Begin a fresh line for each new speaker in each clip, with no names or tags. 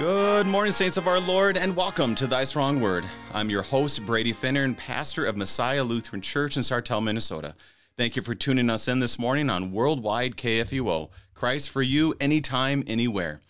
Good morning, saints of our Lord, and welcome to Thy Strong Word. I'm your host, Brady Finnern, and pastor of Messiah Lutheran Church in Sartell, Minnesota. Thank you for tuning us in this morning on Worldwide KFUO. Christ for you, anytime, anywhere.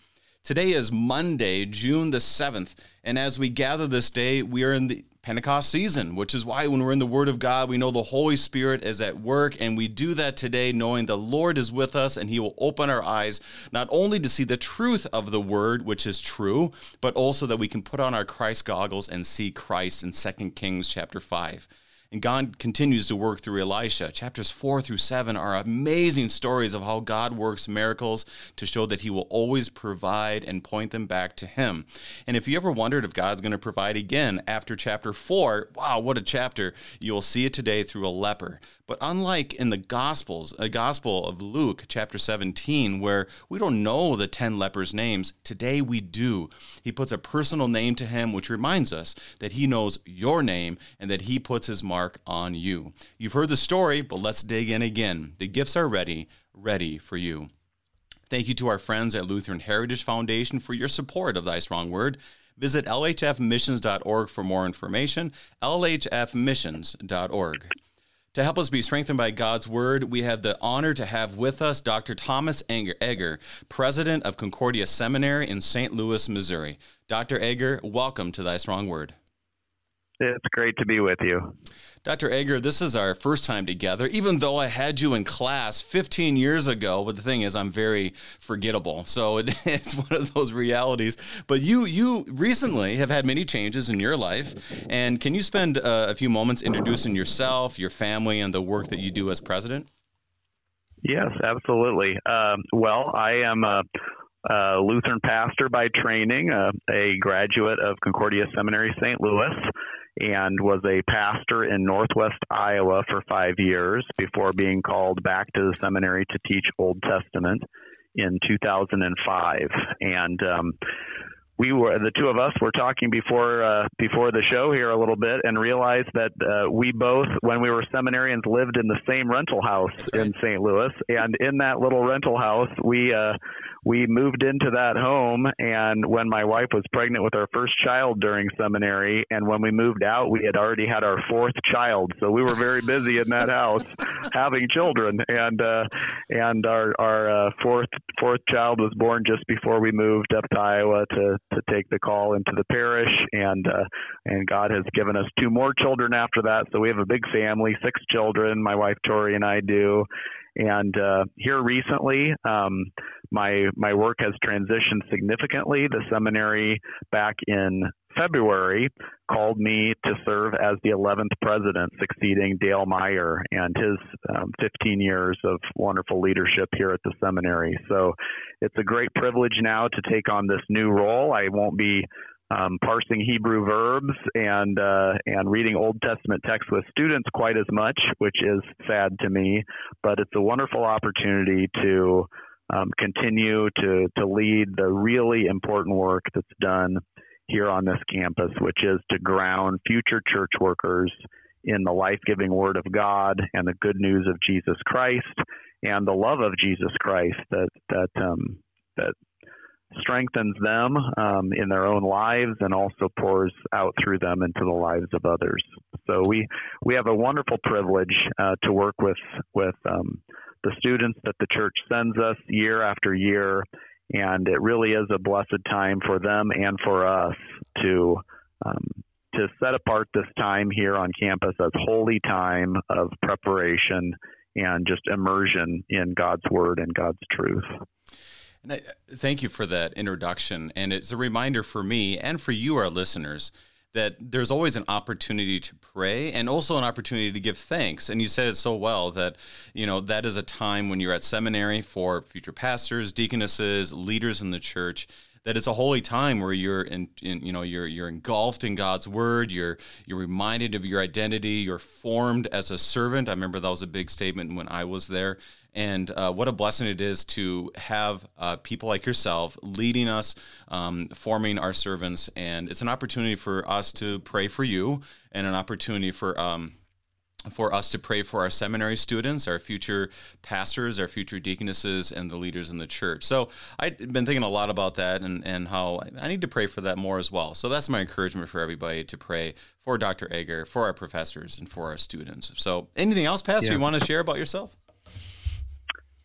Today is Monday, June the 7th, and as we gather this day, we are in the Pentecost season, which is why when we're in the Word of God, we know the Holy Spirit is at work, and we do that today knowing the Lord is with us and He will open our eyes not only to see the truth of the Word, which is true, but also that we can put on our Christ goggles and see Christ in 2 Kings chapter 5. And God continues to work through Elisha. Chapters four through seven are amazing stories of how God works miracles to show that He will always provide and point them back to Him. And if you ever wondered if God's going to provide again after chapter four, wow, what a chapter! You'll see it today through a leper. But unlike in the Gospels, a Gospel of Luke, chapter 17, where we don't know the 10 lepers' names, today we do. He puts a personal name to him, which reminds us that he knows your name and that he puts his mark on you. You've heard the story, but let's dig in again. The gifts are ready, ready for you. Thank you to our friends at Lutheran Heritage Foundation for your support of Thy Strong Word. Visit lhfmissions.org for more information. lhfmissions.org. To help us be strengthened by God's word, we have the honor to have with us Dr. Thomas Egger, president of Concordia Seminary in St. Louis, Missouri. Dr. Egger, welcome to Thy Strong Word.
It's great to be with you.
Dr. Egger, this is our first time together, even though I had you in class 15 years ago. But the thing is, I'm very forgettable. So it, it's one of those realities. But you, you recently have had many changes in your life. And can you spend uh, a few moments introducing yourself, your family, and the work that you do as president?
Yes, absolutely. Um, well, I am a, a, Lutheran pastor by training, uh, a graduate of Concordia Seminary St. Louis and was a pastor in Northwest Iowa for five years before being called back to the seminary to teach Old Testament in 2005. And um, we were the two of us were talking before uh, before the show here a little bit and realized that uh, we both when we were seminarians lived in the same rental house right. in St. Louis and in that little rental house we uh, we moved into that home and when my wife was pregnant with our first child during seminary and when we moved out we had already had our fourth child. So we were very busy in that house having children. And uh and our our uh, fourth fourth child was born just before we moved up to Iowa to to take the call into the parish. And uh and God has given us two more children after that. So we have a big family six children. My wife Tori and I do and uh, here recently, um, my my work has transitioned significantly. The seminary back in February called me to serve as the 11th president, succeeding Dale Meyer and his um, 15 years of wonderful leadership here at the seminary. So it's a great privilege now to take on this new role. I won't be um, parsing Hebrew verbs and uh, and reading Old Testament texts with students quite as much, which is sad to me. But it's a wonderful opportunity to um, continue to to lead the really important work that's done here on this campus, which is to ground future church workers in the life-giving Word of God and the good news of Jesus Christ and the love of Jesus Christ that that um, that strengthens them um, in their own lives and also pours out through them into the lives of others. So we we have a wonderful privilege uh, to work with with um, the students that the church sends us year after year, and it really is a blessed time for them and for us to. Um, to set apart this time here on campus as holy time of preparation and just immersion in God's word and God's truth.
And I, uh, thank you for that introduction. And it's a reminder for me and for you, our listeners, that there's always an opportunity to pray and also an opportunity to give thanks. And you said it so well that, you know, that is a time when you're at seminary for future pastors, deaconesses, leaders in the church that it's a holy time where you're in, in, you know you're you're engulfed in God's word you're you're reminded of your identity you're formed as a servant I remember that was a big statement when I was there and uh, what a blessing it is to have uh, people like yourself leading us, um, forming our servants. And it's an opportunity for us to pray for you and an opportunity for. Um, for us to pray for our seminary students, our future pastors, our future deaconesses, and the leaders in the church. So I've been thinking a lot about that and, and how I need to pray for that more as well. So that's my encouragement for everybody to pray for Dr. Egger, for our professors, and for our students. So anything else, Pastor, yeah. you want to share about yourself?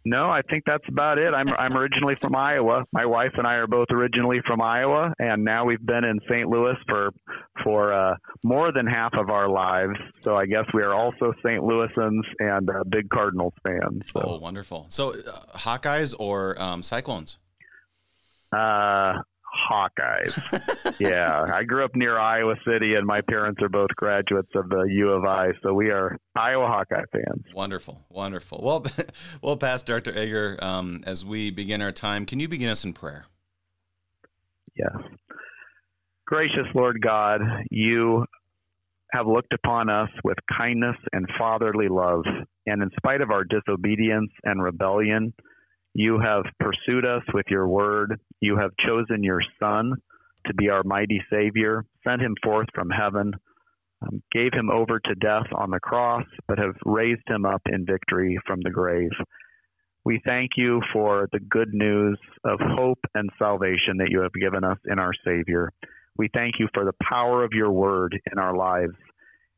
No, I think that's about it. I'm I'm originally from Iowa. My wife and I are both originally from Iowa, and now we've been in St. Louis for for uh, more than half of our lives. So I guess we are also St. Louisans and uh, big Cardinals fans. So.
Oh, wonderful! So uh, Hawkeyes or um, Cyclones?
Uh, Hawkeyes. yeah, I grew up near Iowa City, and my parents are both graduates of the U of I, so we are Iowa Hawkeye fans.
Wonderful, wonderful. Well, well, Pastor Dr. Egger, um, as we begin our time, can you begin us in prayer?
Yes. Gracious Lord God, you have looked upon us with kindness and fatherly love, and in spite of our disobedience and rebellion, you have pursued us with your word. You have chosen your Son to be our mighty Savior, sent him forth from heaven, um, gave him over to death on the cross, but have raised him up in victory from the grave. We thank you for the good news of hope and salvation that you have given us in our Savior. We thank you for the power of your word in our lives.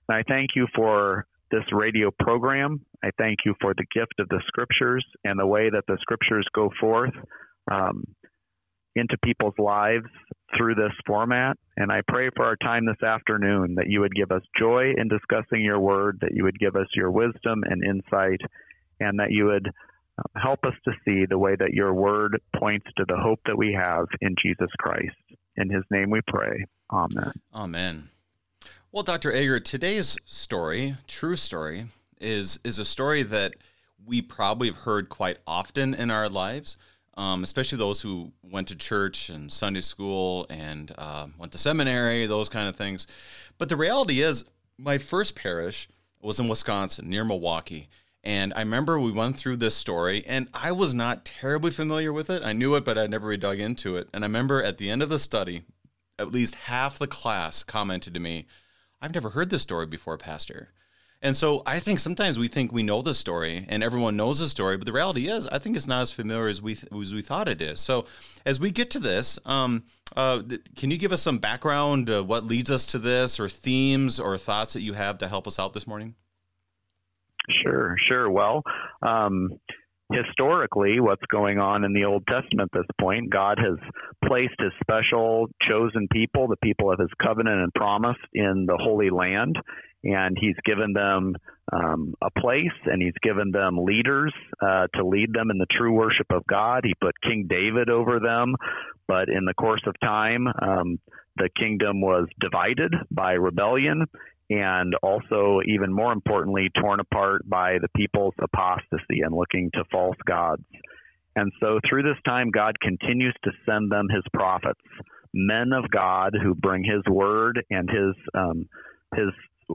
And I thank you for this radio program. I thank you for the gift of the scriptures and the way that the scriptures go forth um, into people's lives through this format. And I pray for our time this afternoon that you would give us joy in discussing your word, that you would give us your wisdom and insight, and that you would um, help us to see the way that your word points to the hope that we have in Jesus Christ. In his name we pray. Amen.
Amen. Well, Dr. Egger, today's story, true story, is is a story that we probably have heard quite often in our lives, um, especially those who went to church and Sunday school and uh, went to seminary, those kind of things. But the reality is, my first parish was in Wisconsin, near Milwaukee. And I remember we went through this story, and I was not terribly familiar with it. I knew it, but I never really dug into it. And I remember at the end of the study, at least half the class commented to me, I've never heard this story before, Pastor. And so I think sometimes we think we know the story and everyone knows the story, but the reality is I think it's not as familiar as we as we thought it is. So as we get to this, um, uh, can you give us some background, uh, what leads us to this, or themes or thoughts that you have to help us out this morning?
Sure, sure. Well, um, historically what's going on in the Old Testament at this point. God has placed his special chosen people, the people of his covenant and promise, in the Holy Land. And he's given them um, a place and he's given them leaders uh, to lead them in the true worship of God. He put King David over them, but in the course of time, um, the kingdom was divided by rebellion and also, even more importantly, torn apart by the people's apostasy and looking to false gods. And so, through this time, God continues to send them his prophets, men of God who bring his word and his um, his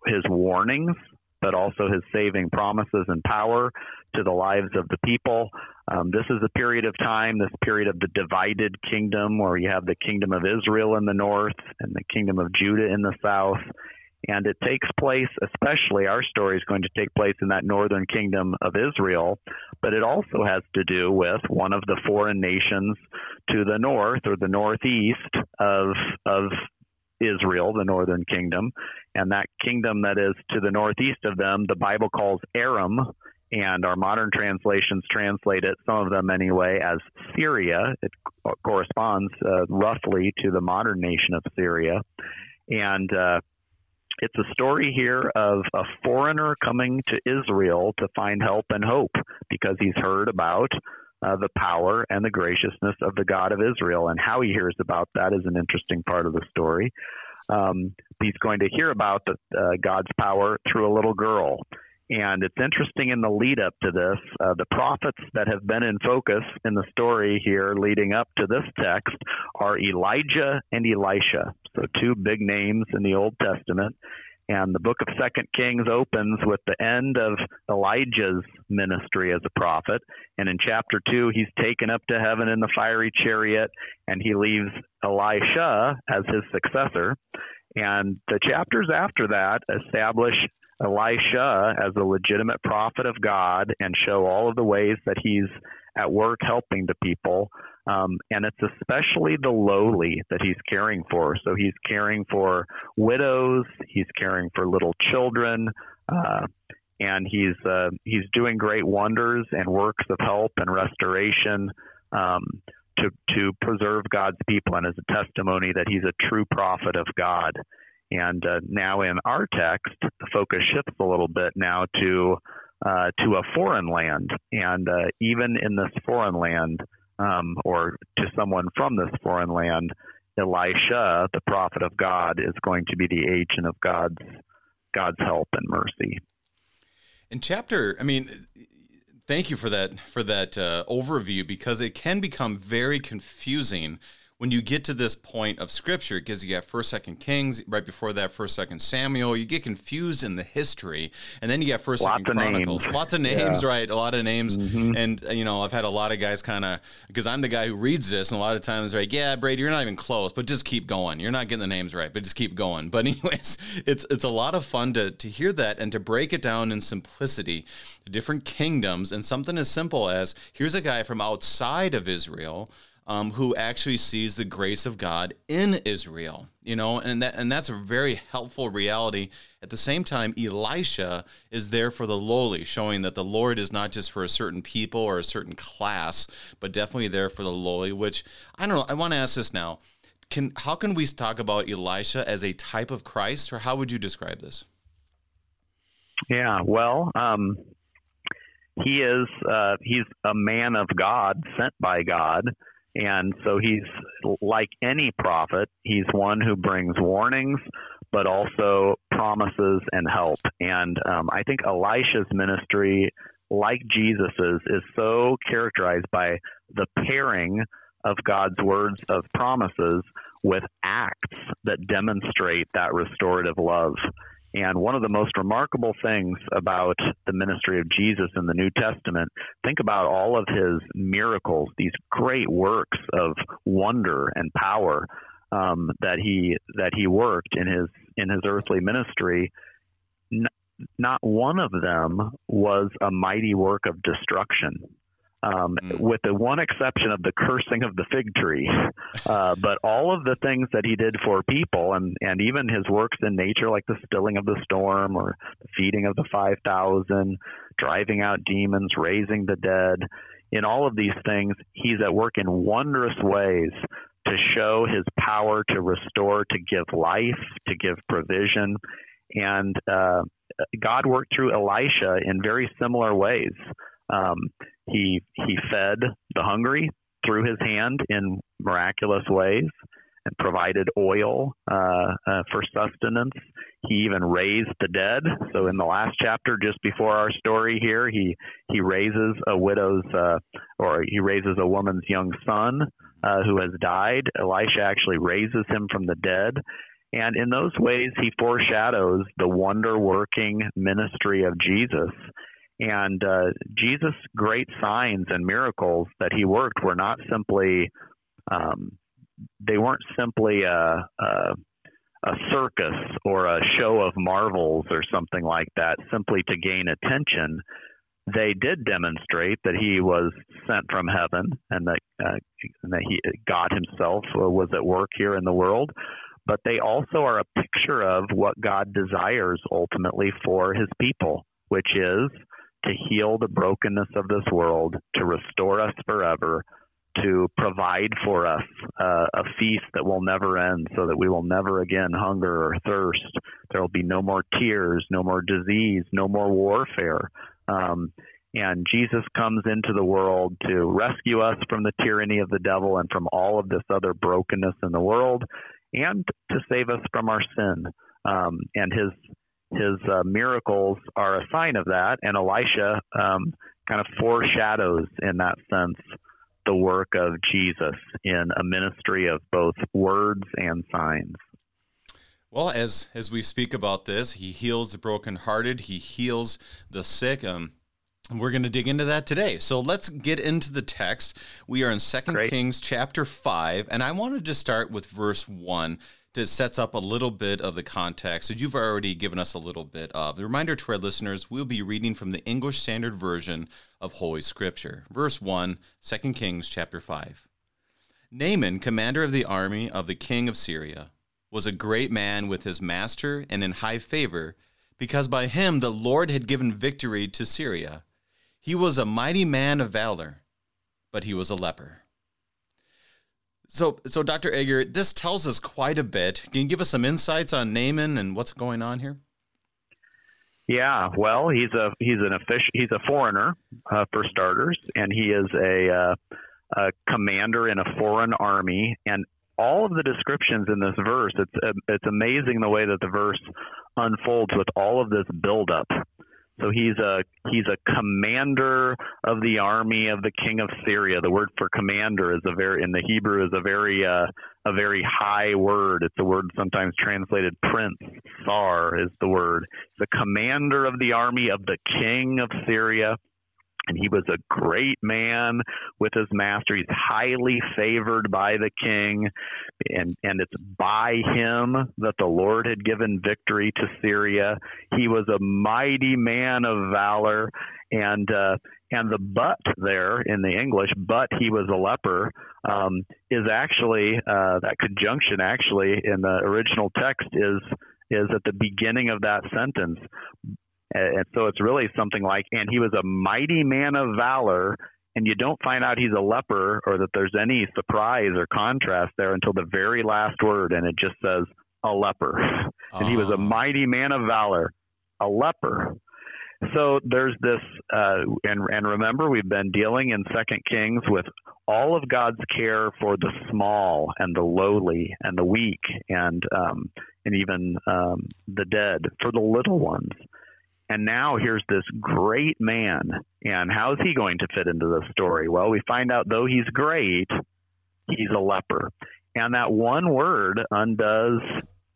his warnings, but also his saving promises and power to the lives of the people. Um, this is a period of time, this period of the divided kingdom, where you have the kingdom of Israel in the north and the kingdom of Judah in the south. And it takes place, especially our story is going to take place in that northern kingdom of Israel, but it also has to do with one of the foreign nations to the north or the northeast of, of Israel, the northern kingdom. And that kingdom that is to the northeast of them, the Bible calls Aram, and our modern translations translate it, some of them anyway, as Syria. It corresponds uh, roughly to the modern nation of Syria. And uh, it's a story here of a foreigner coming to Israel to find help and hope because he's heard about uh, the power and the graciousness of the God of Israel. And how he hears about that is an interesting part of the story. Um, he's going to hear about the, uh, God's power through a little girl. And it's interesting in the lead up to this, uh, the prophets that have been in focus in the story here leading up to this text are Elijah and Elisha. So, two big names in the Old Testament. And the book of Second Kings opens with the end of Elijah's ministry as a prophet. And in chapter two, he's taken up to heaven in the fiery chariot, and he leaves Elisha as his successor. And the chapters after that establish Elisha as a legitimate prophet of God and show all of the ways that he's at work helping the people. Um, and it's especially the lowly that he's caring for. So he's caring for widows, he's caring for little children, uh, and he's uh, he's doing great wonders and works of help and restoration um, to to preserve God's people, and as a testimony that he's a true prophet of God. And uh, now in our text, the focus shifts a little bit now to uh, to a foreign land, and uh, even in this foreign land, um, or to someone from this foreign land, Elisha, the prophet of God, is going to be the agent of God's God's help and mercy.
In chapter, I mean, thank you for that for that uh, overview because it can become very confusing when you get to this point of scripture, because you got first, second Kings, right before that, first, second Samuel, you get confused in the history, and then you got first,
Lots
second Chronicles,
names.
lots of names,
Yeah.
right? A lot of names,
Mhm.
and uh, you know, I've had a lot of guys kind of because I'm the guy who reads this, and a lot of times they're like, yeah, Brady, you're not even close, but just keep going. You're not getting the names right, but just keep going. But anyways, it's it's a lot of fun to to hear that and to break it down in simplicity, different kingdoms, and something as simple as here's a guy from outside of Israel um, who actually sees the grace of God in Israel, you know, and that and that's a very helpful reality. At the same time, Elisha is there for the lowly, showing that the Lord is not just for a certain people or a certain class, but definitely there for the lowly. Which I don't know. I want to ask this now: Can how can we talk about Elisha as a type of Christ, or how would you describe this?
Yeah, well, um, he is uh, he's a man of God, sent by God, and so he's like any prophet. He's one who brings warnings, but also promises and help. And um, I think Elisha's ministry, like Jesus's, is so characterized by the pairing of God's words of promises with acts that demonstrate that restorative love. And one of the most remarkable things about the ministry of Jesus in the New Testament, think about all of his miracles, these great works of wonder and power um, that he that he worked in his in his earthly ministry. N- not one of them was a mighty work of destruction. Um,
Mm.
with the one exception of the cursing of the fig tree. Uh, but all of the things that he did for people, and, and even his works in nature, like the stilling of the storm or the feeding of the 5,000, driving out demons, raising the dead, in all of these things, he's at work in wondrous ways to show his power to restore, to give life, to give provision. And uh, God worked through Elisha in very similar ways. Um, he he fed the hungry through his hand in miraculous ways and provided oil uh, uh, for sustenance. He even raised the dead. So in the last chapter, just before our story here, he he raises a widow's uh, or he raises a woman's young son uh, who has died. Elisha actually raises him from the dead. And in those ways, he foreshadows the wonder working ministry of Jesus. And uh, Jesus' great signs and miracles that he worked were not simply, um, they weren't simply a, a, a circus or a show of marvels or something like that, simply to gain attention. They did demonstrate that he was sent from heaven and that, uh, and that he, God himself was at work here in the world but they also are a picture of what God desires ultimately for his people, which is to heal the brokenness of this world, to restore us forever, to provide for us uh, a feast that will never end so that we will never again hunger or thirst. There will be no more tears, no more disease, no more warfare. Um, and Jesus comes into the world to rescue us from the tyranny of the devil and from all of this other brokenness in the world and to save us from our sin. Um, and his his uh, miracles are a sign of that. And Elisha um, kind of foreshadows, in that sense, the work of Jesus in a ministry of both words and signs.
Well, as as we speak about this, he heals the brokenhearted. He heals the sick. Um, and we're going to dig into that today. So let's get into the text. We are in Second Kings chapter 5, and I wanted to start with verse 1. To sets up a little bit of the context So you've already given us a little bit of. The reminder to our listeners, we'll be reading from the English Standard Version of Holy Scripture. Verse 1, 2 Kings chapter 5. Naaman, commander of the army of the king of Syria, was a great man with his master and in high favor, because by him the Lord had given victory to Syria. He was a mighty man of valor, but he was a leper. So, so Dr. Egger, this tells us quite a bit. Can you give us some insights on Naaman and what's going on here?
Yeah, well, he's a he's an official he's a foreigner uh, for starters, and he is a, uh, a commander in a foreign army. And all of the descriptions in this verse, it's it's amazing the way that the verse unfolds with all of this buildup. So he's a he's a commander of the army of the king of Syria. The word for commander is a very in the Hebrew is a very uh, a very high word. It's a word sometimes translated prince. Sar is the word. The commander of the army of the king of Syria and he was a great man with his master. He's highly favored by the king, and and it's by him that the Lord had given victory to Syria. He was a mighty man of valor, and uh, and the but there in the English, but he was a leper, um, is actually uh, that conjunction actually in the original text is is at the beginning of that sentence. And so it's really something like, and he was a mighty man of valor. And you don't find out he's a leper or that there's any surprise or contrast there until the very last word. And it just says, a leper. And he was a ah. mighty man of valor, a leper. So there's this, uh, and, and remember, we've been dealing in Second Kings with all of God's care for the small and the lowly and the weak and um, and even um, the dead, for the little ones. And now here's this great man. And how's he going to fit into the story? Well, we find out though he's great, he's a leper. And that one word undoes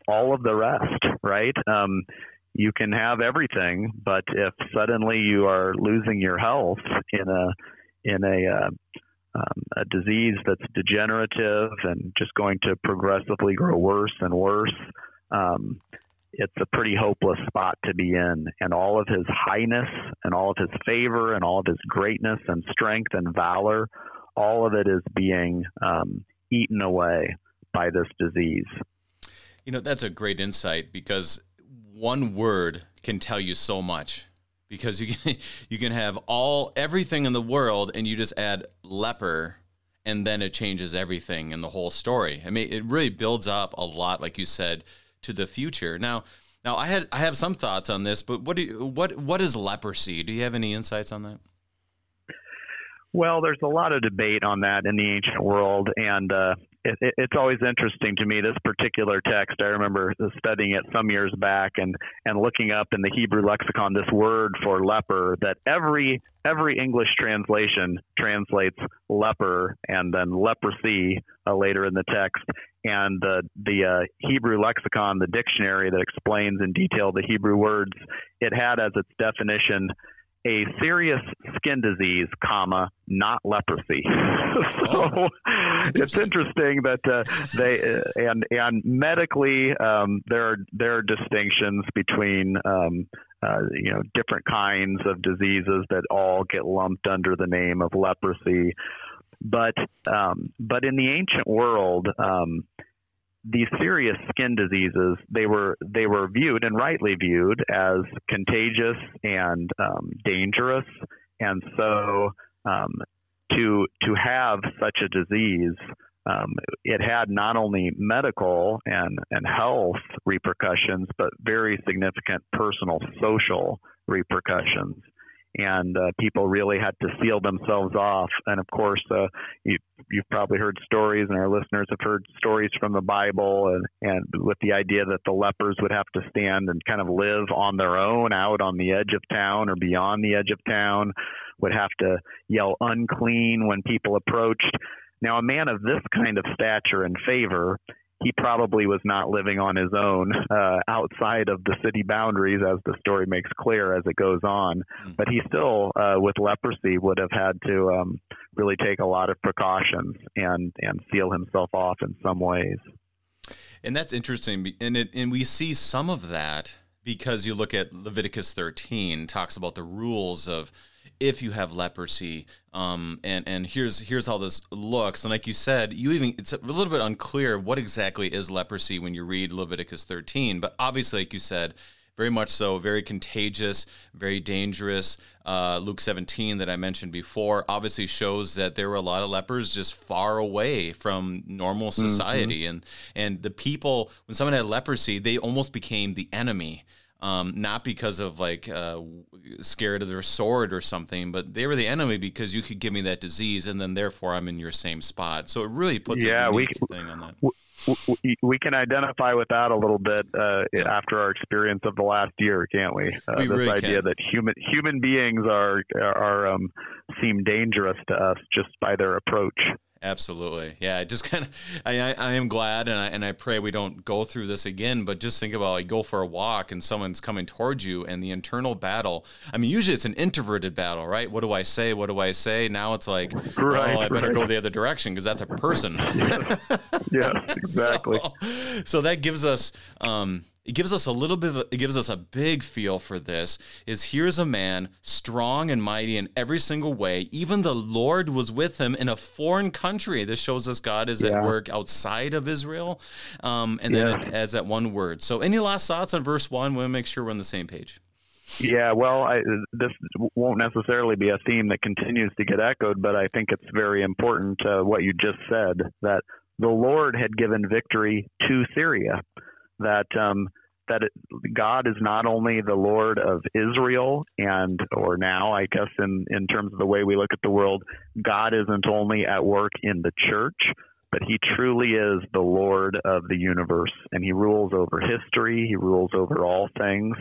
all of the rest, right? Um, you can have everything, but if suddenly you are losing your health in a in a uh, um, a disease that's degenerative and just going to progressively grow worse and worse, um, it's a pretty hopeless spot to be in. And all of his highness and all of his favor and all of his greatness and strength and valor, all of it is being um, eaten away by this disease.
You know, that's a great insight because one word can tell you so much. Because you can you can have all everything in the world and you just add leper and then it changes everything in the whole story. I mean, it really builds up a lot, like you said, to the future. Now, now I had I have some thoughts on this, but what do you, what what is leprosy? Do you have any insights on that?
Well, there's a lot of debate on that in the ancient world, and uh, it, it, it's always interesting to me. This particular text, I remember studying it some years back, and and looking up in the Hebrew lexicon this word for leper. That every every English translation translates leper and then leprosy uh, later in the text, and the the uh, Hebrew lexicon, the dictionary that explains in detail the Hebrew words, it had as its definition a serious skin disease, comma, not leprosy. so oh, it's interesting that uh, they uh, and and medically um, there are there are distinctions between um, uh, you know different kinds of diseases that all get lumped under the name of leprosy. But um, but in the ancient world, um, these serious skin diseases they were they were viewed and rightly viewed as contagious and um, dangerous, and so um, to to have such a disease, um, it had not only medical and and health repercussions, but very significant personal social repercussions and uh, people really had to seal themselves off. And of course, uh, you, you've probably heard stories, and our listeners have heard stories from the Bible, and, and with the idea that the lepers would have to stand and kind of live on their own out on the edge of town or beyond the edge of town, would have to yell unclean when people approached. Now, a man of this kind of stature and favor he probably was not living on his own uh, outside of the city boundaries, as the story makes clear as it goes on. Mm-hmm. But he still, uh, with leprosy, would have had to um, really take a lot of precautions and and seal himself off in some ways.
And that's interesting. And it, and we see some of that because you look at Leviticus 13 talks about the rules of if you have leprosy um, and and here's here's how this looks and like you said you even it's a little bit unclear what exactly is leprosy when you read Leviticus 13 but obviously like you said very much so, very contagious, very dangerous. Uh, Luke 17 that I mentioned before obviously shows that there were a lot of lepers just far away from normal mm-hmm. society, mm-hmm. and and the people when someone had leprosy, they almost became the enemy um, not because of like uh, scared of their sword or something, but they were the enemy because you could give me that disease, and then therefore I'm in your same spot. So it really puts yeah, a we, thing on that.
We, we can identify with that a little bit uh, yeah. after our experience of the last year, can't we? Uh,
we
this
really
idea
can.
that human human beings are are um, seem dangerous to us just by their approach.
Absolutely. Yeah. I just kind of, I, I, am glad and I, and I pray we don't go through this again, but just think about like go for a walk and someone's coming towards you and the internal battle. I mean, usually it's an introverted battle, right? What do I say? What do I say? Now it's like, right, oh, I better right. go the other direction because that's a person.
yes. yes, exactly.
so, so, that gives us, um, it gives us a little bit of a, it gives us a big feel for this is here's a man strong and mighty in every single way. Even the lord was with him in a foreign country. This shows us god is yeah. at work outside of israel um, and then yeah. it adds that one word. So any last thoughts on verse one? We want to make sure we're on the same page.
Yeah, well, I, this won't necessarily be a theme that continues to get echoed, but I think it's very important uh, what you just said that the Lord had given victory to Syria that um, that it, God is not only the Lord of Israel and or now I guess in in terms of the way we look at the world, God isn't only at work in the church, but he truly is the Lord of the universe and he rules over history, he rules over all things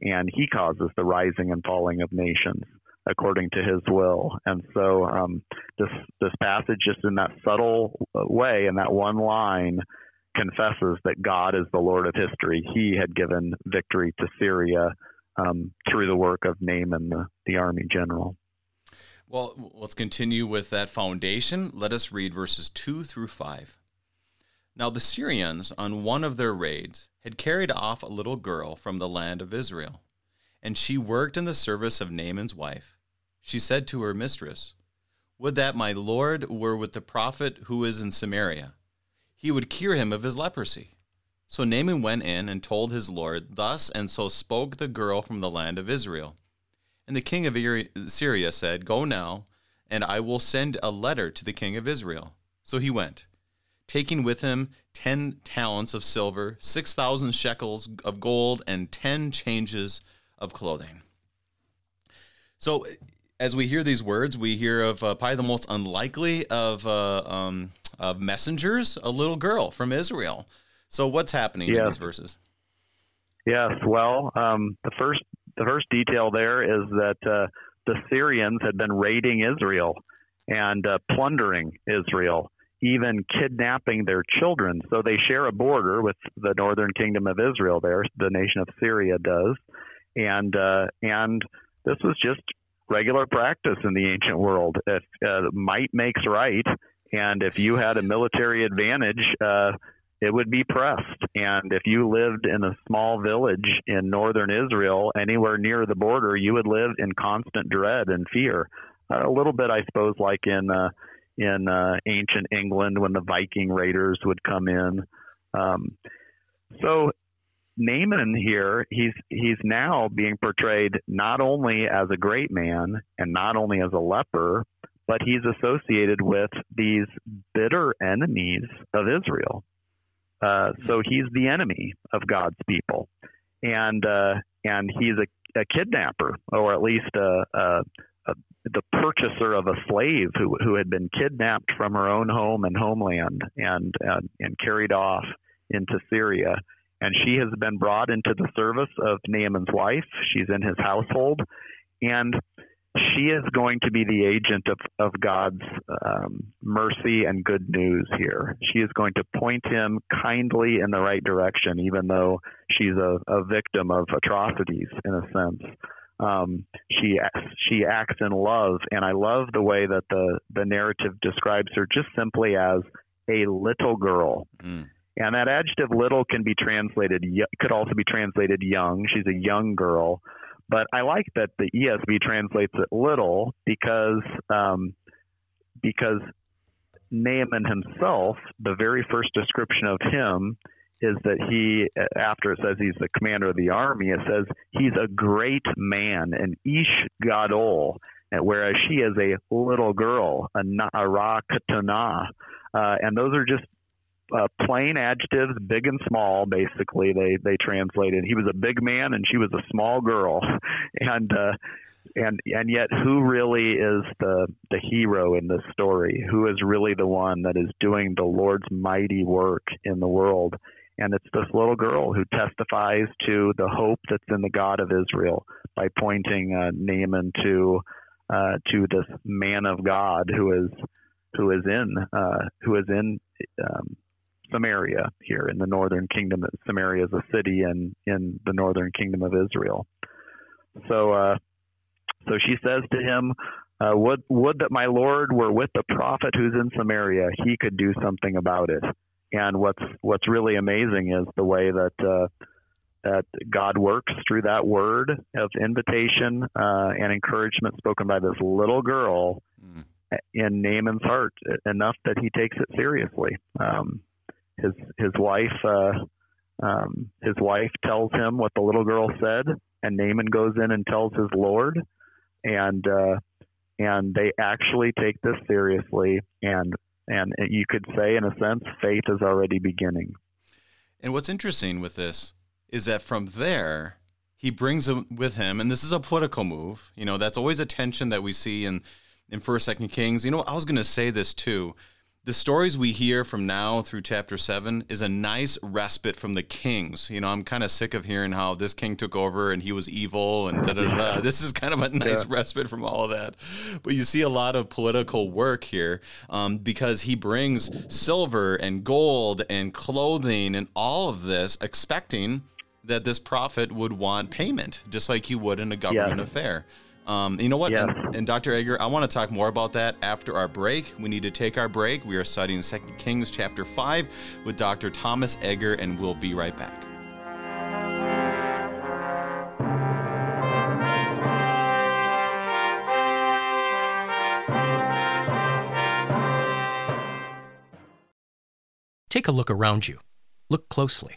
and he causes the rising and falling of nations according to his will. And so um, this this passage just in that subtle way in that one line confesses that God is the Lord of history. He had given victory to Syria um, through the work of Naaman, the, the army general.
Well, let's continue with that foundation. Let us read verses 2 through 5. Now, the Syrians, on one of their raids, had carried off a little girl from the land of Israel, and she worked in the service of Naaman's wife. She said to her mistress, Would that my Lord were with the prophet who is in Samaria he would cure him of his leprosy. So Naaman went in and told his lord, Thus and so spoke the girl from the land of Israel. And the king of Syria said, Go now, and I will send a letter to the king of Israel. So he went, taking with him ten talents of silver, six thousand shekels of gold, and ten changes of clothing. So as we hear these words, we hear of uh, probably the most unlikely of uh, um, of messengers, a little girl from Israel. So what's happening yes. in these verses?
Yes, well, um, the first the first detail there is that uh, the Syrians had been raiding Israel and uh, plundering Israel, even kidnapping their children. So they share a border with the northern kingdom of Israel. There, the nation of Syria does, and uh, and this was just regular practice in the ancient world. If uh, might makes right, and if you had a military advantage, uh, it would be pressed. And if you lived in a small village in northern Israel, anywhere near the border, you would live in constant dread and fear. Uh, a little bit, I suppose, like in uh, in uh, ancient England when the Viking raiders would come in. Um, so Naaman here, he's he's now being portrayed not only as a great man and not only as a leper, but he's associated with these bitter enemies of Israel. Uh, so he's the enemy of God's people, and uh, and he's a, a, kidnapper, or at least a, a, the purchaser of a slave who who had been kidnapped from her own home and homeland and and, and carried off into Syria. And she has been brought into the service of Naaman's wife. She's in his household, and she is going to be the agent of, of God's um, mercy and good news here. She is going to point him kindly in the right direction, even though she's a, a victim of atrocities in a sense. Um, she she acts in love, and I love the way that the the narrative describes her just simply as a little girl. Mm. And that adjective little can be translated, could also be translated young. She's a young girl. But I like that the ESV translates it little because um, because Naaman himself, the very first description of him is that he, after it says he's the commander of the army, it says he's a great man, an Ish Gadol, whereas she is a little girl, a Na'ara Katana. Uh, and those are just uh, plain adjectives, big and small. Basically, they they translated. He was a big man, and she was a small girl, and uh, and and yet, who really is the the hero in this story? Who is really the one that is doing the Lord's mighty work in the world? And it's this little girl who testifies to the hope that's in the God of Israel by pointing uh, Naaman to uh, to this man of God who is who is in uh, who is in um, Samaria here in the northern kingdom. Samaria is a city in in the northern kingdom of Israel. So uh, so she says to him, uh, would, would that my Lord were with the prophet who's in Samaria. He could do something about it. And what's what's really amazing is the way that uh, that God works through that word of invitation uh, and encouragement spoken by this little girl mm. in Naaman's heart enough that he takes it seriously. Um, his his wife uh, um, his wife tells him what the little girl said, and Naaman goes in and tells his Lord, and uh, and they actually take this seriously and and you could say in a sense faith is already beginning.
And what's interesting with this is that from there he brings with him and this is a political move you know that's always a tension that we see in in first second kings. You know i was going to say this too the stories we hear from now through chapter 7 is a nice respite from the kings. You know, I'm kind of sick of hearing how this king took over and he was evil and da da da. This is kind of a nice yeah. respite from all of that. But you see a lot of political work here um, because he brings silver and gold and clothing and all of this, expecting that this prophet would want payment, just like you would in a government yeah. affair. Um, you know what? And, and, Dr. Egger, I want to talk more about that after our break. We need to take our break. We are studying 2 Kings chapter 5 with Dr. Thomas Egger, and we'll be right back.
Take a look around you. Look closely.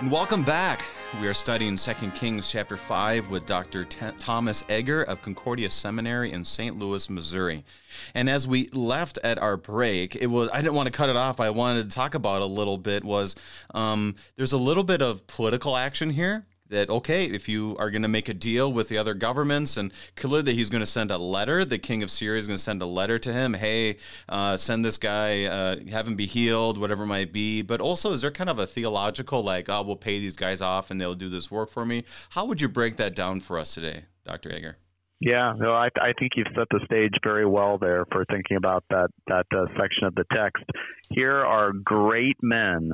And welcome back. We are studying 2 Kings chapter 5 with Dr. T- Thomas Egger of Concordia Seminary in St. Louis, Missouri. And as we left at our break, it was I didn't want to cut it off. I wanted to talk about a little bit was um, there's a little bit of political action here that okay, if you are going to make a deal with the other governments, and clearly he's going to send a letter. The king of Syria is going to send a letter to him. Hey, uh, send this guy, uh, have him be healed, whatever it might be. But also, is there kind of a theological like, oh, we'll pay these guys off and they'll do this work for me? How would you break that down for us today, Dr. Egger?
Yeah, no, I, I think you've set the stage very well there for thinking about that that uh, section of the text. Here are great men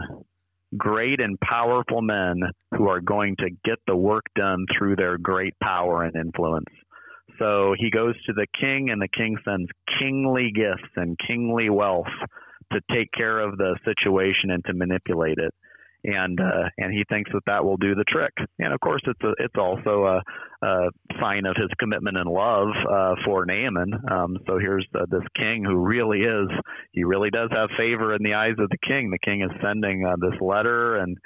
great and powerful men who are going to get the work done through their great power and influence. So he goes to the king, and the king sends kingly gifts and kingly wealth to take care of the situation and to manipulate it and uh, and he thinks that that will do the trick. And of course, it's a, it's also a, a sign of his commitment and love uh, for Naaman. Um, so here's this king who really is he really does have favor in the eyes of the king. The king is sending uh, this letter and.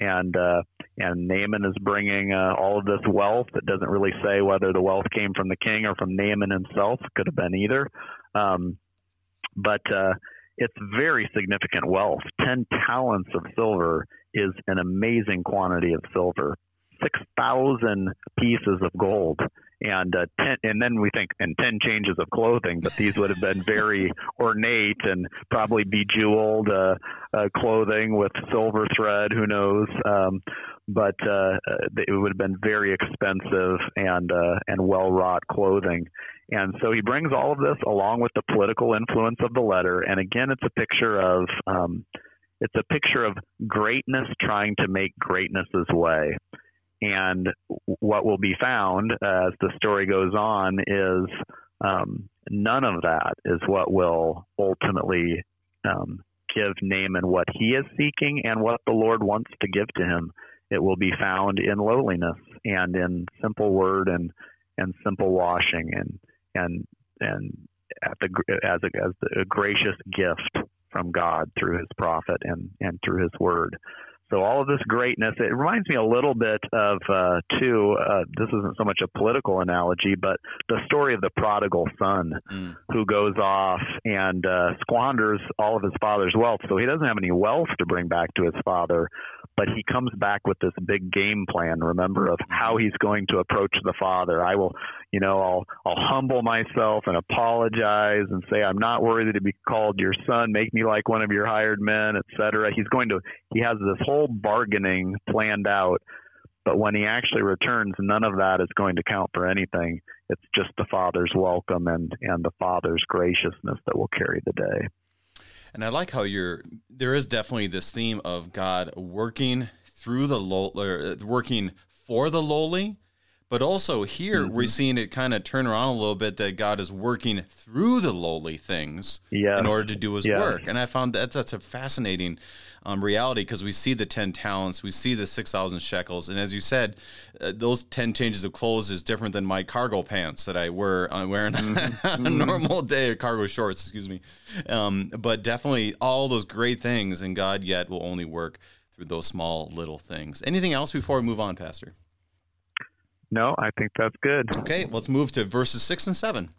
And uh, and Naaman is bringing uh, all of this wealth. It doesn't really say whether the wealth came from the king or from Naaman himself. Could have been either. Um, but uh, it's very significant wealth. Ten talents of silver is an amazing quantity of silver. 6,000 pieces of gold and uh, ten, and then we think and ten changes of clothing, but these would have been very ornate and probably bejeweled uh, uh, clothing with silver thread. Who knows? Um, but uh, it would have been very expensive and uh, and well wrought clothing. And so he brings all of this along with the political influence of the letter. And again, it's a picture of um, it's a picture of greatness trying to make greatness's way. And what will be found as the story goes on is um, none of that is what will ultimately um, give Naaman what he is seeking and what the Lord wants to give to him. It will be found in lowliness and in simple word and and simple washing and and and at the as a, as a gracious gift from God through His prophet and and through His word. So all of this greatness, it reminds me a little bit of uh, too. Uh, this isn't so much a political analogy, but the story of the prodigal son mm. who goes off and uh, squanders all of his father's wealth. So he doesn't have any wealth to bring back to his father, but he comes back with this big game plan. Remember of how he's going to approach the father. I will, you know, I'll I'll humble myself and apologize and say I'm not worthy to be called your son. Make me like one of your hired men, etc. He's going to. He has this whole bargaining planned out. But when he actually returns, none of that is going to count for anything. It's just the Father's welcome and, and the Father's graciousness that will carry the day.
And I like how you're there is definitely this theme of God working through the low, working for the lowly, but also here mm-hmm. we're seeing it kind of turn around a little bit that God is working through the lowly things in order to do His work. And I found that that's a fascinating um, reality because we see the 10 talents, we see the 6,000 shekels. And as you said, uh, those 10 changes of clothes is different than my cargo pants that I wear I'm uh, wearing mm-hmm. on a normal day, or cargo shorts, excuse me. Um, but definitely all those great things, and God yet will only work through those small little things. Anything else before we move on, Pastor?
No, I think that's good.
Okay, let's move to verses 6 and 7.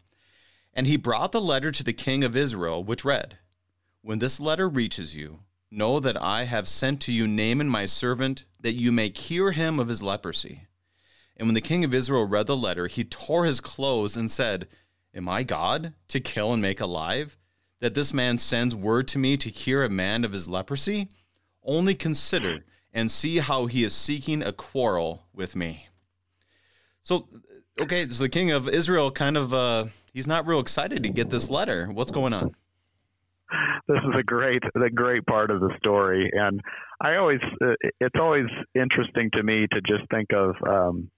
And he brought the letter to the king of Israel, which read, When this letter reaches you, Know that I have sent to you Naaman my servant, that you may cure him of his leprosy. And when the king of Israel read the letter, he tore his clothes and said, Am I God to kill and make alive? That this man sends word to me to cure a man of his leprosy? Only consider and see how he is seeking a quarrel with me. So, okay, so the king of Israel kind of, uh, he's not real excited to get this letter. What's going on?
This is a great the great part of the story. And i always uh, it's always interesting to me to just think of um,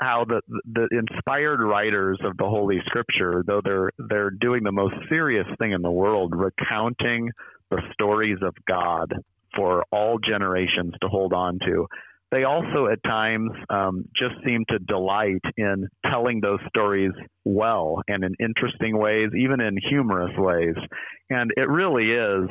how the the inspired writers of the holy scripture though they're they're doing the most serious thing in the world recounting the stories of god for all generations to hold on to they also at times um, just seem to delight in telling those stories well and in interesting ways, even in humorous ways. And it really is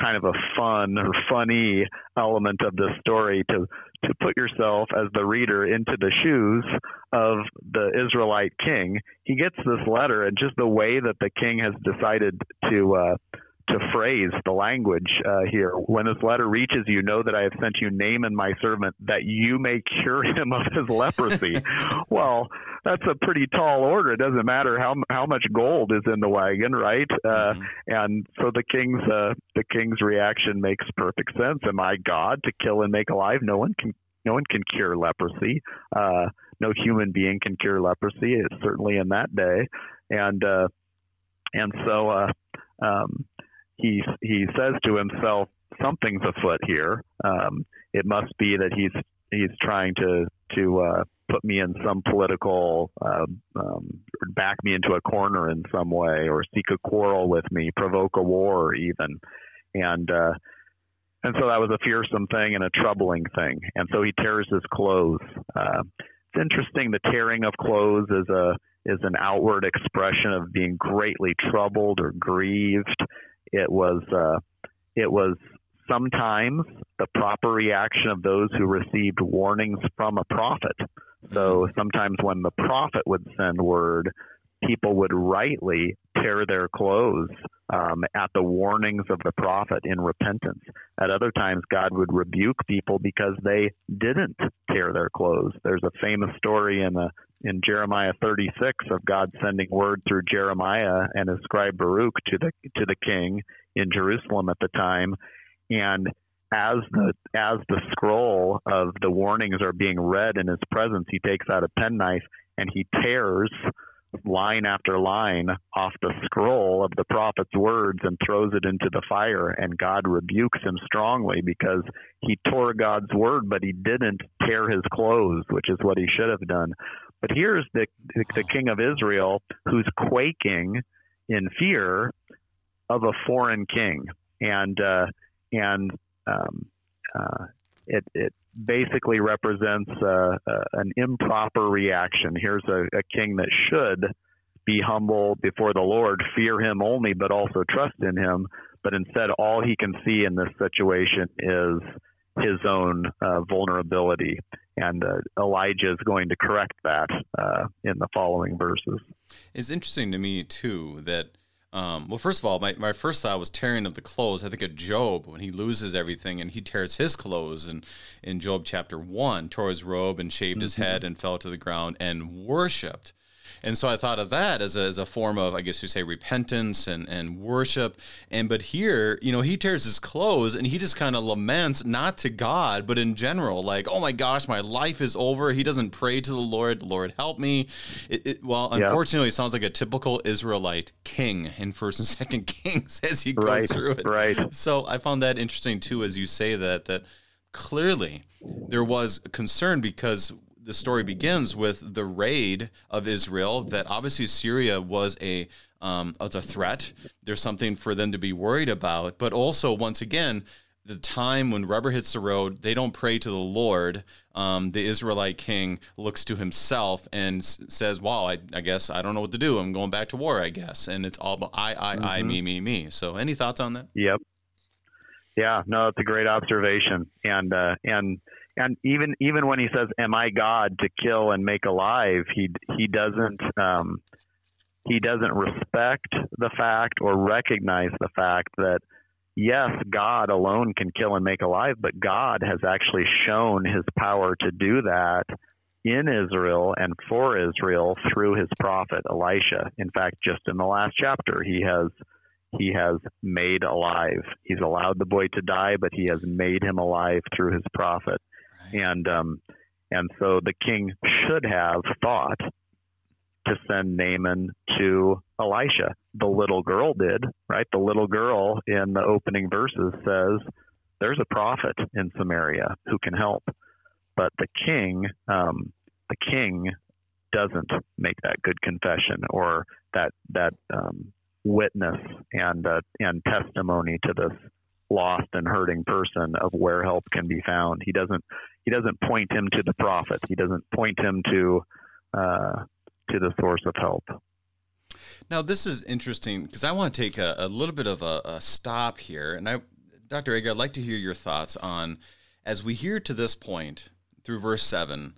kind of a fun or funny element of the story to to put yourself as the reader into the shoes of the Israelite king. He gets this letter, and just the way that the king has decided to uh, to phrase the language uh, here. When this letter reaches you, know that I have sent you Naaman my servant, that you may cure him of his leprosy. well, that's a pretty tall order. It doesn't matter how how much gold is in the wagon, right? Uh, mm-hmm. And so the king's uh, the king's reaction makes perfect sense. Am I God to kill and make alive? No one can no one can cure leprosy. Uh, no human being can cure leprosy. It's certainly in that day, and uh, and so uh, um, he he says to himself, something's afoot here. Um, it must be that he's he's trying to to uh, put me in some political uh, um, back me into a corner in some way, or seek a quarrel with me, provoke a war, even, and. Uh, and so that was a fearsome thing and a troubling thing. And so he tears his clothes. Uh, it's interesting. The tearing of clothes is a is an outward expression of being greatly troubled or grieved. It was uh, it was sometimes the proper reaction of those who received warnings from a prophet. So mm-hmm. sometimes when the prophet would send word, people would rightly tear their clothes um, at the warnings of the prophet in repentance. At other times, God would rebuke people because they didn't tear their clothes. There's a famous story in the in Jeremiah 36 of God sending word through Jeremiah and his scribe Baruch to the to the king in Jerusalem at the time, and as the as the scroll of the warnings are being read in his presence, he takes out a penknife and he tears line after line off the scroll of the prophet's words and throws it into the fire. And God rebukes him strongly because he tore God's word, but he didn't tear his clothes, which is what he should have done. But here's the, the, the king of Israel who's quaking in fear of a foreign king. And, uh, and, um, uh, it, it basically represents uh, uh, an improper reaction. Here's a, a king that should be humble before the Lord, fear him only, but also trust in him. But instead, all he can see in this situation is his own uh, vulnerability. And uh, Elijah is going to correct that uh, in the following verses.
It's interesting to me, too, that um, well, first of all, my, my first thought was tearing of the clothes. I think of Job when he loses everything and he tears his clothes. And in Job chapter one, tore his robe and shaved mm-hmm. his head and fell to the ground and worshipped. And so I thought of that as a, as a form of, I guess you say, repentance and, and worship. And but here, you know, he tears his clothes and he just kind of laments, not to God, but in general, like, oh my gosh, my life is over. He doesn't pray to the Lord, Lord, help me. It, it, well, unfortunately, yeah. it sounds like a typical Israelite king in First and Second Kings as he goes
right,
through it.
Right.
So I found that interesting too, as you say that that clearly there was concern because the story begins with the raid of Israel. That obviously Syria was a um, was a threat. There's something for them to be worried about, but also once again, the time when rubber hits the road, they don't pray to the Lord. Um, the Israelite king looks to himself and s- says, "Well, I, I, guess I don't know what to do. I'm going back to war, I guess." And it's all about I, I, mm-hmm. I, me, me, me. So, any thoughts on that?
Yep. Yeah, no, it's a great observation, and uh, and and even even when he says, "Am I God to kill and make alive?" he he doesn't um, he doesn't respect the fact or recognize the fact that yes, God alone can kill and make alive, but God has actually shown His power to do that in Israel and for Israel through His prophet Elisha. In fact, just in the last chapter, he has he has made alive. He's allowed the boy to die, but he has made him alive through his prophet and um, and so the king should have thought to send Naaman to Elisha. The little girl did, right? The little girl in the opening verses says, "There's a prophet in Samaria who can help," but the king, um, the king, doesn't make that good confession or that that um, witness and uh, and testimony to this lost and hurting person of where help can be found. He doesn't he doesn't point him to the prophet. He doesn't point him to uh, to the source of help.
Now this is interesting because I want to take a, a little bit of a, a, stop here, and I, Dr. Egger, I'd like to hear your thoughts on as we hear to this point through verse seven.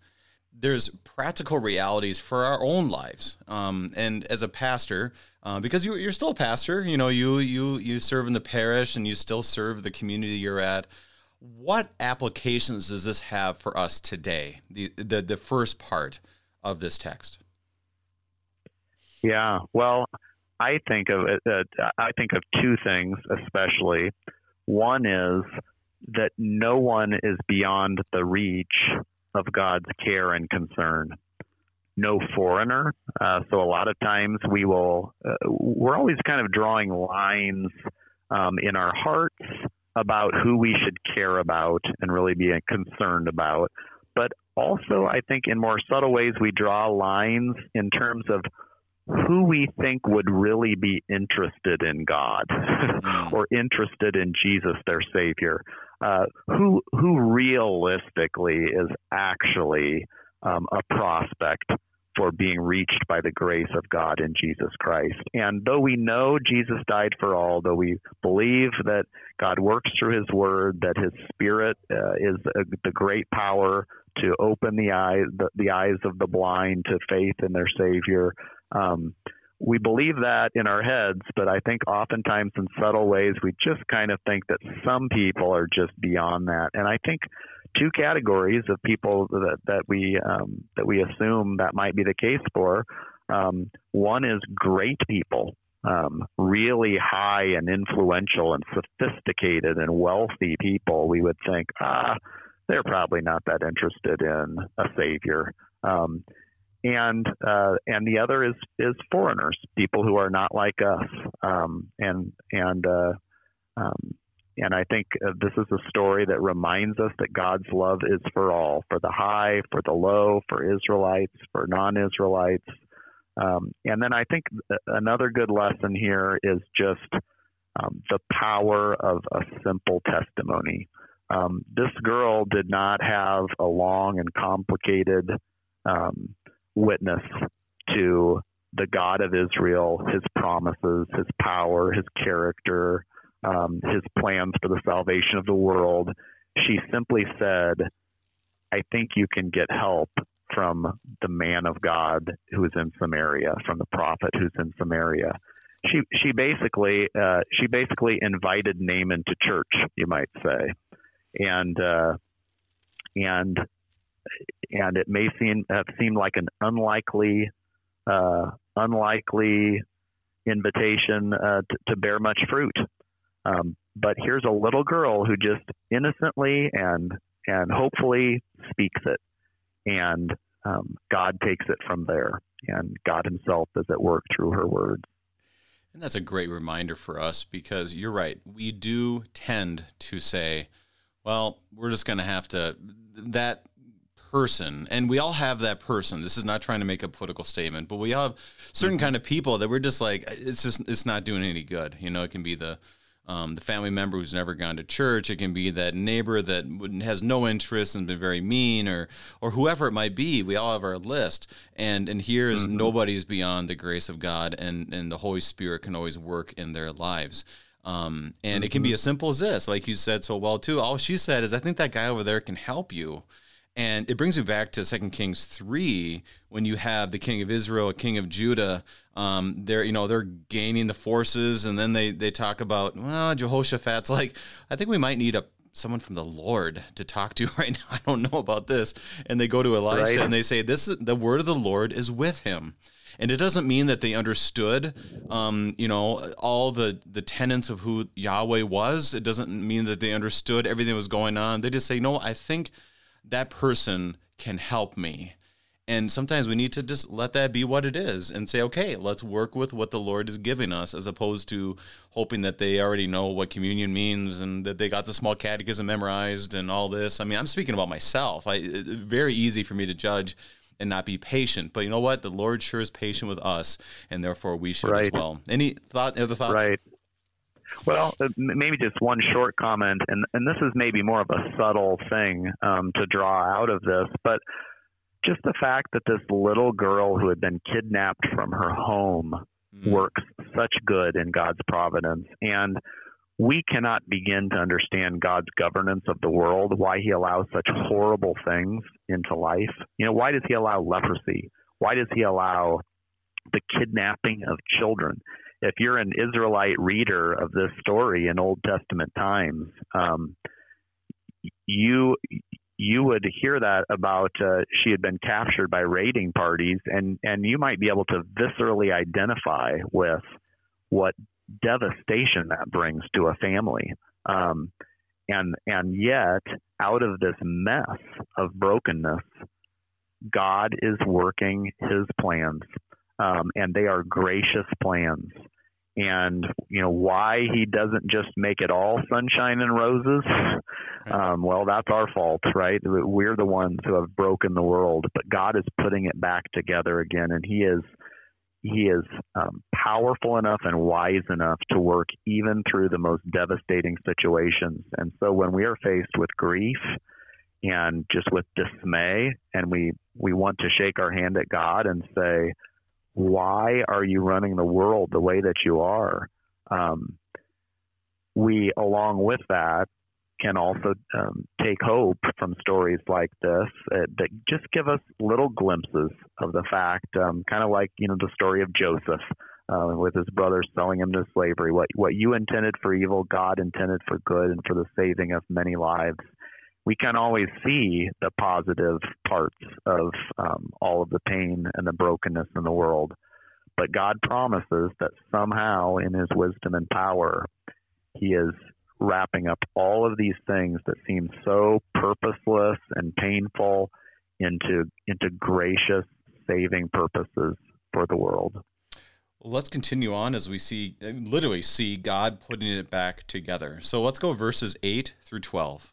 There's practical realities for our own lives, um, and as a pastor, uh, because you, you're still a pastor, you know, you you you serve in the parish and you still serve the community you're at what applications does this have for us today? The the, the first part of this text.
Yeah, well, I think of it. Uh, I think of two things especially. One is that no one is beyond the reach of God's care and concern. No foreigner. Uh, so a lot of times we will. Uh, we're always kind of drawing lines um, in our hearts about who we should care about and really be concerned about. But also, I think in more subtle ways, we draw lines in terms of who we think would really be interested in God mm. or interested in Jesus, their Savior. Uh, who who realistically is actually um, a prospect for being reached by the grace of God in Jesus Christ. And though we know Jesus died for all, though we believe that God works through His Word, that His Spirit uh, is the great power to open the eyes the, the, eyes of the blind to faith in their Savior, um, we believe that in our heads, but I think oftentimes in subtle ways we just kind of think that some people are just beyond that. And I think two categories of people that that we um, that we assume that might be the case for. Um, one is great people, um, really high and influential and sophisticated and wealthy people. We would think, ah, they're probably not that interested in a savior. Um, and uh, and the other is is foreigners, people who are not like us, um, and and uh, um, and I think uh, this is a story that reminds us that God's love is for all, for the high, for the low, for Israelites, for non-Israelites. Um, and then I think another good lesson here is just um, the power of a simple testimony. Um, this girl did not have a long and complicated um, witness to the God of Israel, his promises, his power, his character, um, his plans for the salvation of the world. She simply said, I think you can get help from the man of God who is in Samaria, from the prophet who's in Samaria. She she basically uh, she basically invited Naaman to church, you might say, and uh, and and it may seem have seemed like an unlikely uh, unlikely invitation uh, to, to, bear much fruit. Um, but here's a little girl who just innocently and and hopefully speaks it, and um, God takes it from there, and God Himself is at work through her words.
And that's a great reminder for us because you're right. We do tend to say, well, we're just going to have to, that person, and we all have that person. This is not trying to make a political statement, but we all have certain kind of people that we're just like, it's just, it's not doing any good. You know, it can be the, um, the family member who's never gone to church. It can be that neighbor that has no interest and been very mean, or or whoever it might be. We all have our list, and and here's mm-hmm. nobody's beyond the grace of God, and and the Holy Spirit can always work in their lives. Um, and mm-hmm. it can be mm-hmm. as simple as this, like you said so well too. All she said is, "I think that guy over there can help you." And it brings me back to Second Kings three when you have the king of Israel, a king of Judah. Um, they're you know they're gaining the forces, and then they they talk about well Jehoshaphat's like I think we might need a someone from the Lord to talk to right now. I don't know about this, and they go to Elisha right. and they say this is the word of the Lord is with him. And it doesn't mean that they understood, um, you know, all the the tenets of who Yahweh was. It doesn't mean that they understood everything that was going on. They just say, no, I think that person can help me. And sometimes we need to just let that be what it is and say, okay, let's work with what the Lord is giving us, as opposed to hoping that they already know what communion means and that they got the small catechism memorized and all this. I mean, I'm speaking about myself. I, it's very easy for me to judge and not be patient. But you know what? The Lord sure is patient with us, and therefore we should right. as well. Any thought? Other thoughts?
Right. Well, uh, maybe just one short comment, and, and this is maybe more of a subtle thing um, to draw out of this, but just the fact that this little girl who had been kidnapped from her home mm. works such good in God's providence. And we cannot begin to understand God's governance of the world, why he allows such horrible things into life. You know, why does he allow leprosy? Why does he allow the kidnapping of children? If you're an Israelite reader of this story in Old Testament times, um, you you would hear that about uh, she had been captured by raiding parties, and and you might be able to viscerally identify with what devastation that brings to a family. Um, and and yet, out of this mess of brokenness, God is working His plans um, and they are gracious plans. And you know why he doesn't just make it all sunshine and roses. Um, well, that's our fault, right? We're the ones who have broken the world, but God is putting it back together again, and He is He is um, powerful enough and wise enough to work even through the most devastating situations. And so, when we are faced with grief and just with dismay, and we we want to shake our hand at God and say, why are you running the world the way that you are? Um, we, along with that, can also um, take hope from stories like this uh, that just give us little glimpses of the fact, um, kind of like you know the story of Joseph uh, with his brothers selling him to slavery. What what you intended for evil, God intended for good, and for the saving of many lives. We can always see the positive parts of um, all of the pain and the brokenness in the world, but God promises that somehow, in His wisdom and power, He is wrapping up all of these things that seem so purposeless and painful into into gracious saving purposes for the world.
Let's continue on as we see literally see God putting it back together. So let's go verses 8 through 12.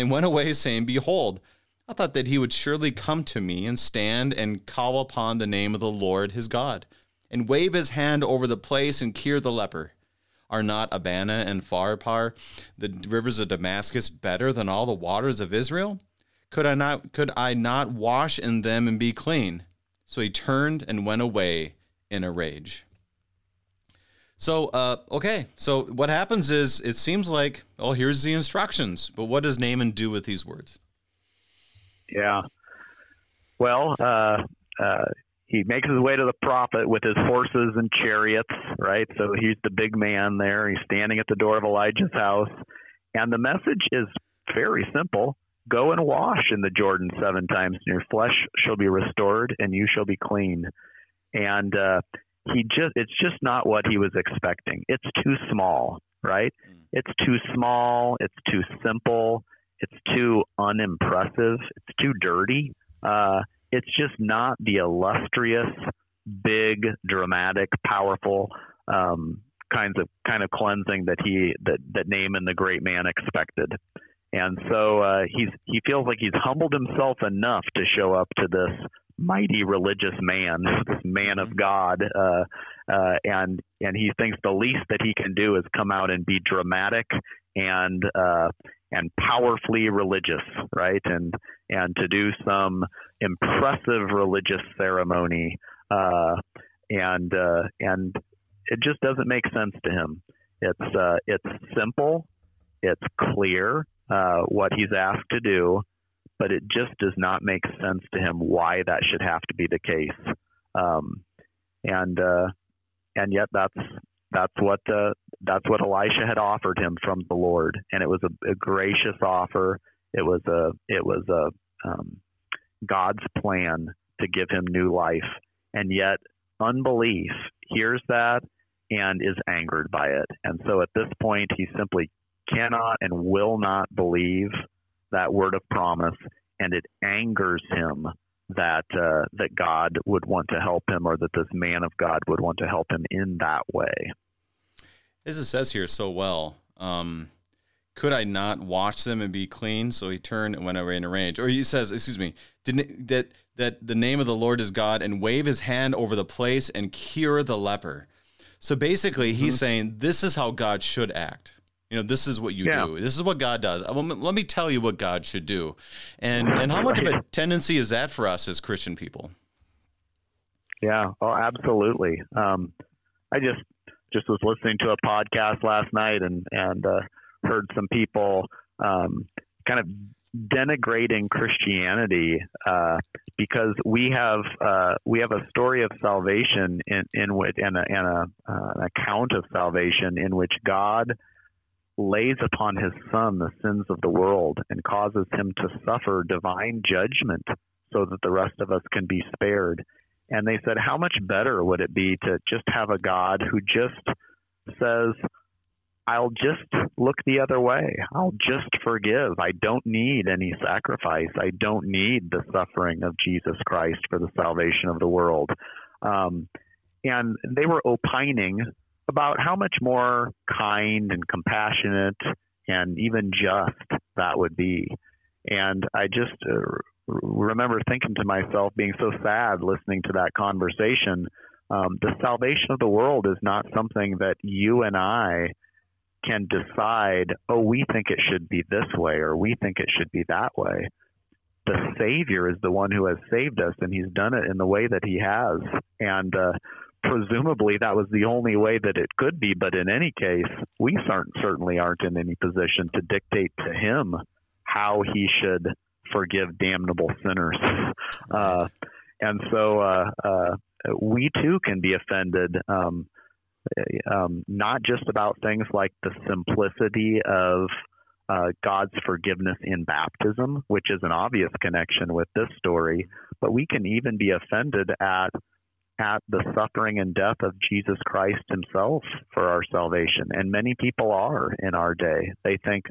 and went away, saying, Behold, I thought that he would surely come to me and stand and call upon the name of the Lord his God, and wave his hand over the place and cure the leper. Are not Abana and Pharpar, the rivers of Damascus, better than all the waters of Israel? Could I not could I not wash in them and be clean? So he turned and went away in a rage. So, uh, okay. So what happens is it seems like, oh, here's the instructions. But what does Naaman do with these words?
Yeah. Well, uh, uh, he makes his way to the prophet with his horses and chariots, right? So he's the big man there. He's standing at the door of Elijah's house. And the message is very simple go and wash in the Jordan seven times, and your flesh shall be restored, and you shall be clean. And uh, he just it's just not what he was expecting. It's too small, right? Mm. It's too small, it's too simple, it's too unimpressive, it's too dirty. Uh, it's just not the illustrious, big, dramatic, powerful um, kinds of kind of cleansing that he that that Naaman the great man expected. And so uh, he's he feels like he's humbled himself enough to show up to this mighty religious man, this man of God, uh, uh, and and he thinks the least that he can do is come out and be dramatic and uh, and powerfully religious, right? And and to do some impressive religious ceremony, uh, and uh, and it just doesn't make sense to him. It's uh, it's simple, it's clear uh, what he's asked to do, but it just does not make sense to him why that should have to be the case. Um, and uh, and yet that's that's what uh, that's what Elisha had offered him from the Lord, and it was a, a gracious offer. It was a it was a um, God's plan to give him new life, and yet unbelief hears that and is angered by it. And so at this point, he simply cannot and will not believe that word of promise, and it angers him that uh, that God would want to help him, or that this man of God would want to help him in that way.
As it says here so well, um, could I not wash them and be clean? So he turned and went away in a rage. Or he says, excuse me, didn't that that the name of the Lord is God and wave his hand over the place and cure the leper. So basically, he's mm-hmm. saying this is how God should act. You know, this is what you yeah. do. This is what God does. Let me tell you what God should do, and and how much of a tendency is that for us as Christian people?
Yeah, oh, absolutely. Um, I just just was listening to a podcast last night and and uh, heard some people um, kind of denigrating Christianity uh, because we have uh, we have a story of salvation in in which and, a, and a, uh, an account of salvation in which God lays upon his son the sins of the world and causes him to suffer divine judgment so that the rest of us can be spared. And they said, how much better would it be to just have a God who just says, I'll just look the other way. I'll just forgive. I don't need any sacrifice. I don't need the suffering of Jesus Christ for the salvation of the world. Um, and they were opining about how much more kind and compassionate and even just that would be. And I just uh, remember thinking to myself, being so sad listening to that conversation. Um, the salvation of the world is not something that you and I can decide, oh, we think it should be this way or we think it should be that way. The Savior is the one who has saved us, and He's done it in the way that He has. And uh, presumably that was the only way that it could be. But in any case, we certainly aren't in any position to dictate to Him how He should forgive damnable sinners. Uh, and so uh, uh, we too can be offended. Um, um, not just about things like the simplicity of uh, God's forgiveness in baptism, which is an obvious connection with this story, but we can even be offended at at the suffering and death of Jesus Christ Himself for our salvation, and many people are in our day. They think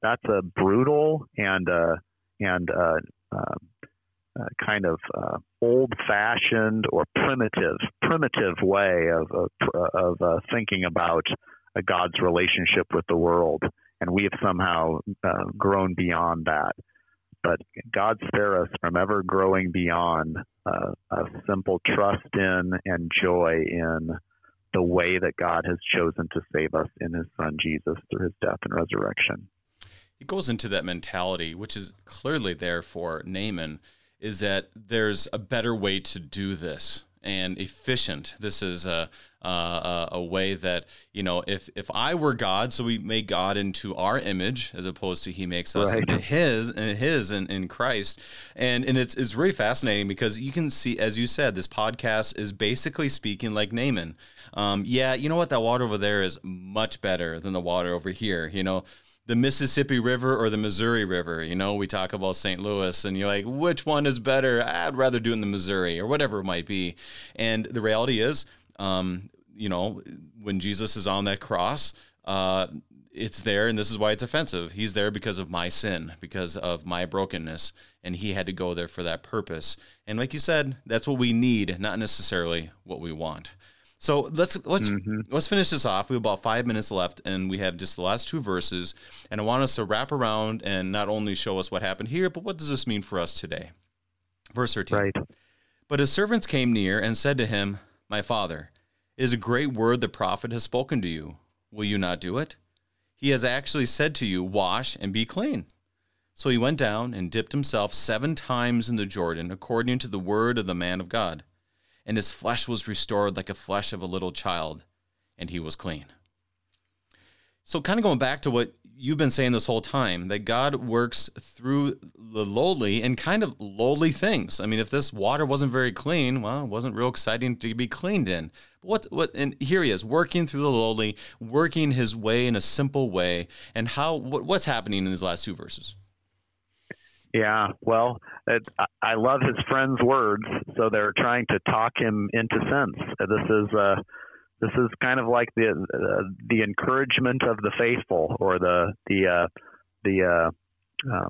that's a brutal and uh, and uh, uh, uh, kind of uh, old-fashioned or primitive primitive way of of, of uh, thinking about God's relationship with the world, and we have somehow uh, grown beyond that. But God spare us from ever growing beyond uh, a simple trust in and joy in the way that God has chosen to save us in His Son Jesus through His death and resurrection.
It goes into that mentality, which is clearly there for Naaman is that there's a better way to do this and efficient. This is a, a, a way that you know, if if I were God, so we make God into our image as opposed to He makes us right. into His and His in, in Christ, and and it's it's really fascinating because you can see, as you said, this podcast is basically speaking like Naaman. Um, yeah, you know what? That water over there is much better than the water over here. You know, the Mississippi River or the Missouri River. You know, we talk about St. Louis and you're like, which one is better? I'd rather do it in the Missouri or whatever it might be. And the reality is, um, you know, when Jesus is on that cross, uh, it's there, and this is why it's offensive. He's there because of my sin, because of my brokenness, and he had to go there for that purpose. And like you said, that's what we need, not necessarily what we want. So let's let's mm-hmm. let's finish this off. We have about five minutes left, and we have just the last two verses. And I want us to wrap around and not only show us what happened here, but what does this mean for us today? Verse thirteen.
Right.
But his servants came near and said to him, "My father, it is a great word the prophet has spoken to you. Will you not do it? He has actually said to you, Wash and be clean." So he went down and dipped himself seven times in the Jordan, according to the word of the man of God and his flesh was restored like a flesh of a little child, and he was clean. So, kind of going back to what you've been saying this whole time, that God works through the lowly and kind of lowly things. I mean, if this water wasn't very clean, well, it wasn't real exciting to be cleaned in. But what, what, and here he is working through the lowly, working his way in a simple way. And how, what, what's happening in these last two verses?
Yeah, well, it, I love his friends' words, so they're trying to talk him into sense. This is uh, this is kind of like the uh, the encouragement of the faithful, or the the uh, the uh, um,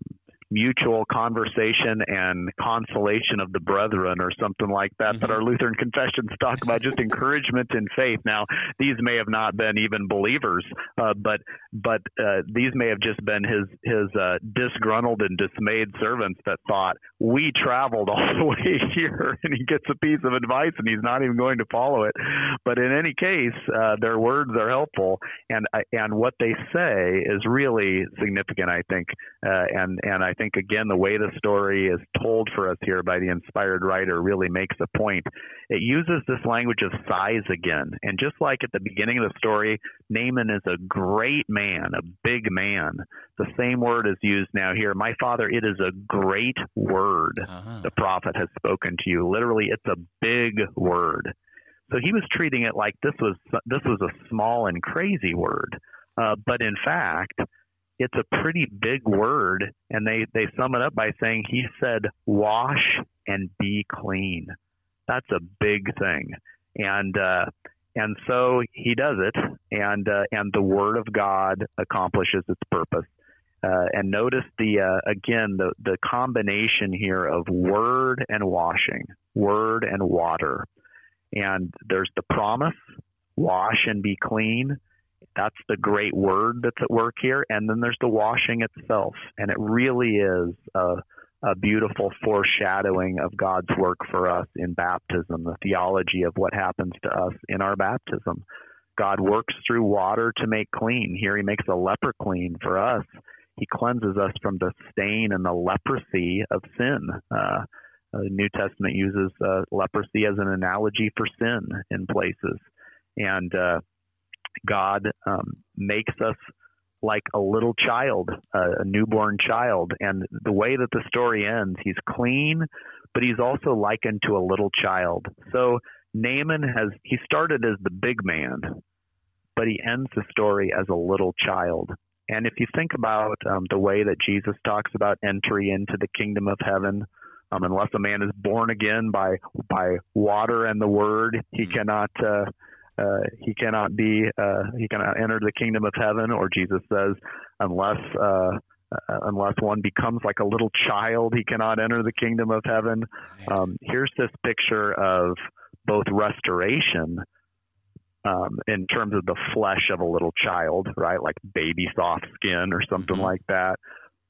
mutual conversation and consolation of the brethren or something like that mm-hmm. that our Lutheran confessions talk about just encouragement in faith. Now, these may have not been even believers, uh, but but uh, these may have just been his his uh, disgruntled and dismayed servants that thought we traveled all the way here and he gets a piece of advice and he's not even going to follow it. But in any case, uh, their words are helpful and and what they say is really significant, I think, uh, and and I think think, again, the way the story is told for us here by the inspired writer really makes a point. It uses this language of size again. And just like at the beginning of the story, Naaman is a great man, a big man. The same word is used now here. My father, it is a great word uh-huh. the prophet has spoken to you. Literally, it's a big word. So he was treating it like this was this was a small and crazy word. Uh, but in fact, it's a pretty big word, and they they sum it up by saying he said, "Wash and be clean." That's a big thing, and uh, and so he does it, and uh, and the word of God accomplishes its purpose. Uh, and notice the uh, again the the combination here of word and washing, word and water, and there's the promise, wash and be clean, that's the great word that's at work here. And then there's the washing itself. And it really is a, a beautiful foreshadowing of God's work for us in baptism, the theology of what happens to us in our baptism. God works through water to make clean. Here he makes a leper clean for us. He cleanses us from the stain and the leprosy of sin. Uh, the New Testament uses uh, leprosy as an analogy for sin in places. And uh, God um, makes us like a little child, uh, a newborn child. And the way that the story ends, he's clean, but he's also likened to a little child. So Naaman has, he started as the big man, but he ends the story as a little child. And if you think about um, the way that Jesus talks about entry into the kingdom of heaven, um, unless a man is born again by by water and the word, he mm-hmm. cannot uh, uh, he cannot be uh, he cannot enter the kingdom of heaven. Or Jesus says, unless uh, uh, unless one becomes like a little child, he cannot enter the kingdom of heaven. Um, here's this picture of both restoration um, in terms of the flesh of a little child, right? Like baby soft skin or something mm-hmm. like that.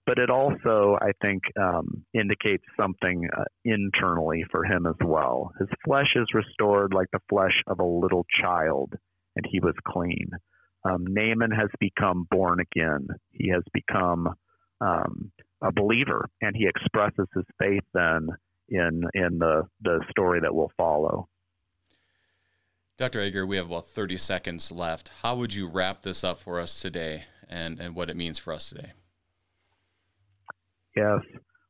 But it also, I think, um, indicates something uh, internally for him as well. His flesh is restored like the flesh of a little child, and he was clean. Um, Naaman has become born again. He has become um, a believer, and he expresses his faith then in in the the story that will follow.
Dr. Egger, we have about 30 seconds left. How would you wrap this up for us today and, and what it means for us today?
Yes.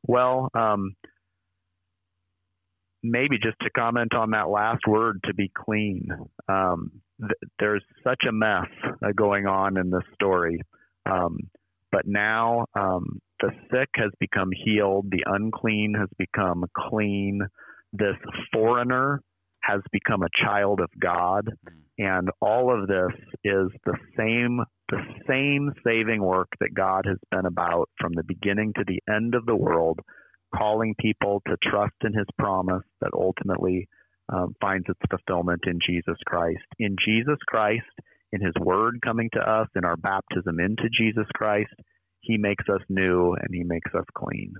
Well, um, maybe just to comment on that last word, to be clean. Um, th- there's such a mess uh, going on in this story. Um, but now um, the sick has become healed, the unclean has become clean. This foreigner has become a child of God. And all of this is the same the same saving work that God has been about from the beginning to the end of the world, calling people to trust in his promise that ultimately um, finds its fulfillment in Jesus Christ. In Jesus Christ, in his word coming to us, in our baptism into Jesus Christ, he makes us new and he makes us clean.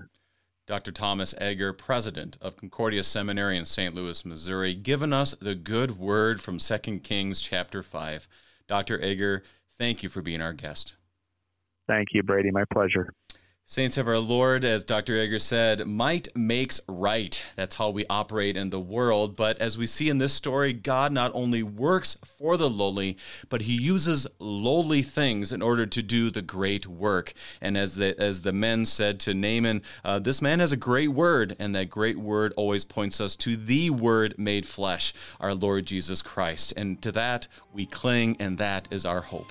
Dr. Thomas Egger, president of Concordia Seminary in St. Louis, Missouri, given us the good word from 2 Kings chapter 5. Dr. Egger, thank you for being our guest.
Thank you, Brady. My pleasure.
Saints of our Lord, as Dr. Egger said, might makes right. That's how we operate in the world. But as we see in this story, God not only works for the lowly, but he uses lowly things in order to do the great work. And as the, as the men said to Naaman, uh, this man has a great word, and that great word always points us to the word made flesh, our Lord Jesus Christ. And to that we cling, and that is our hope.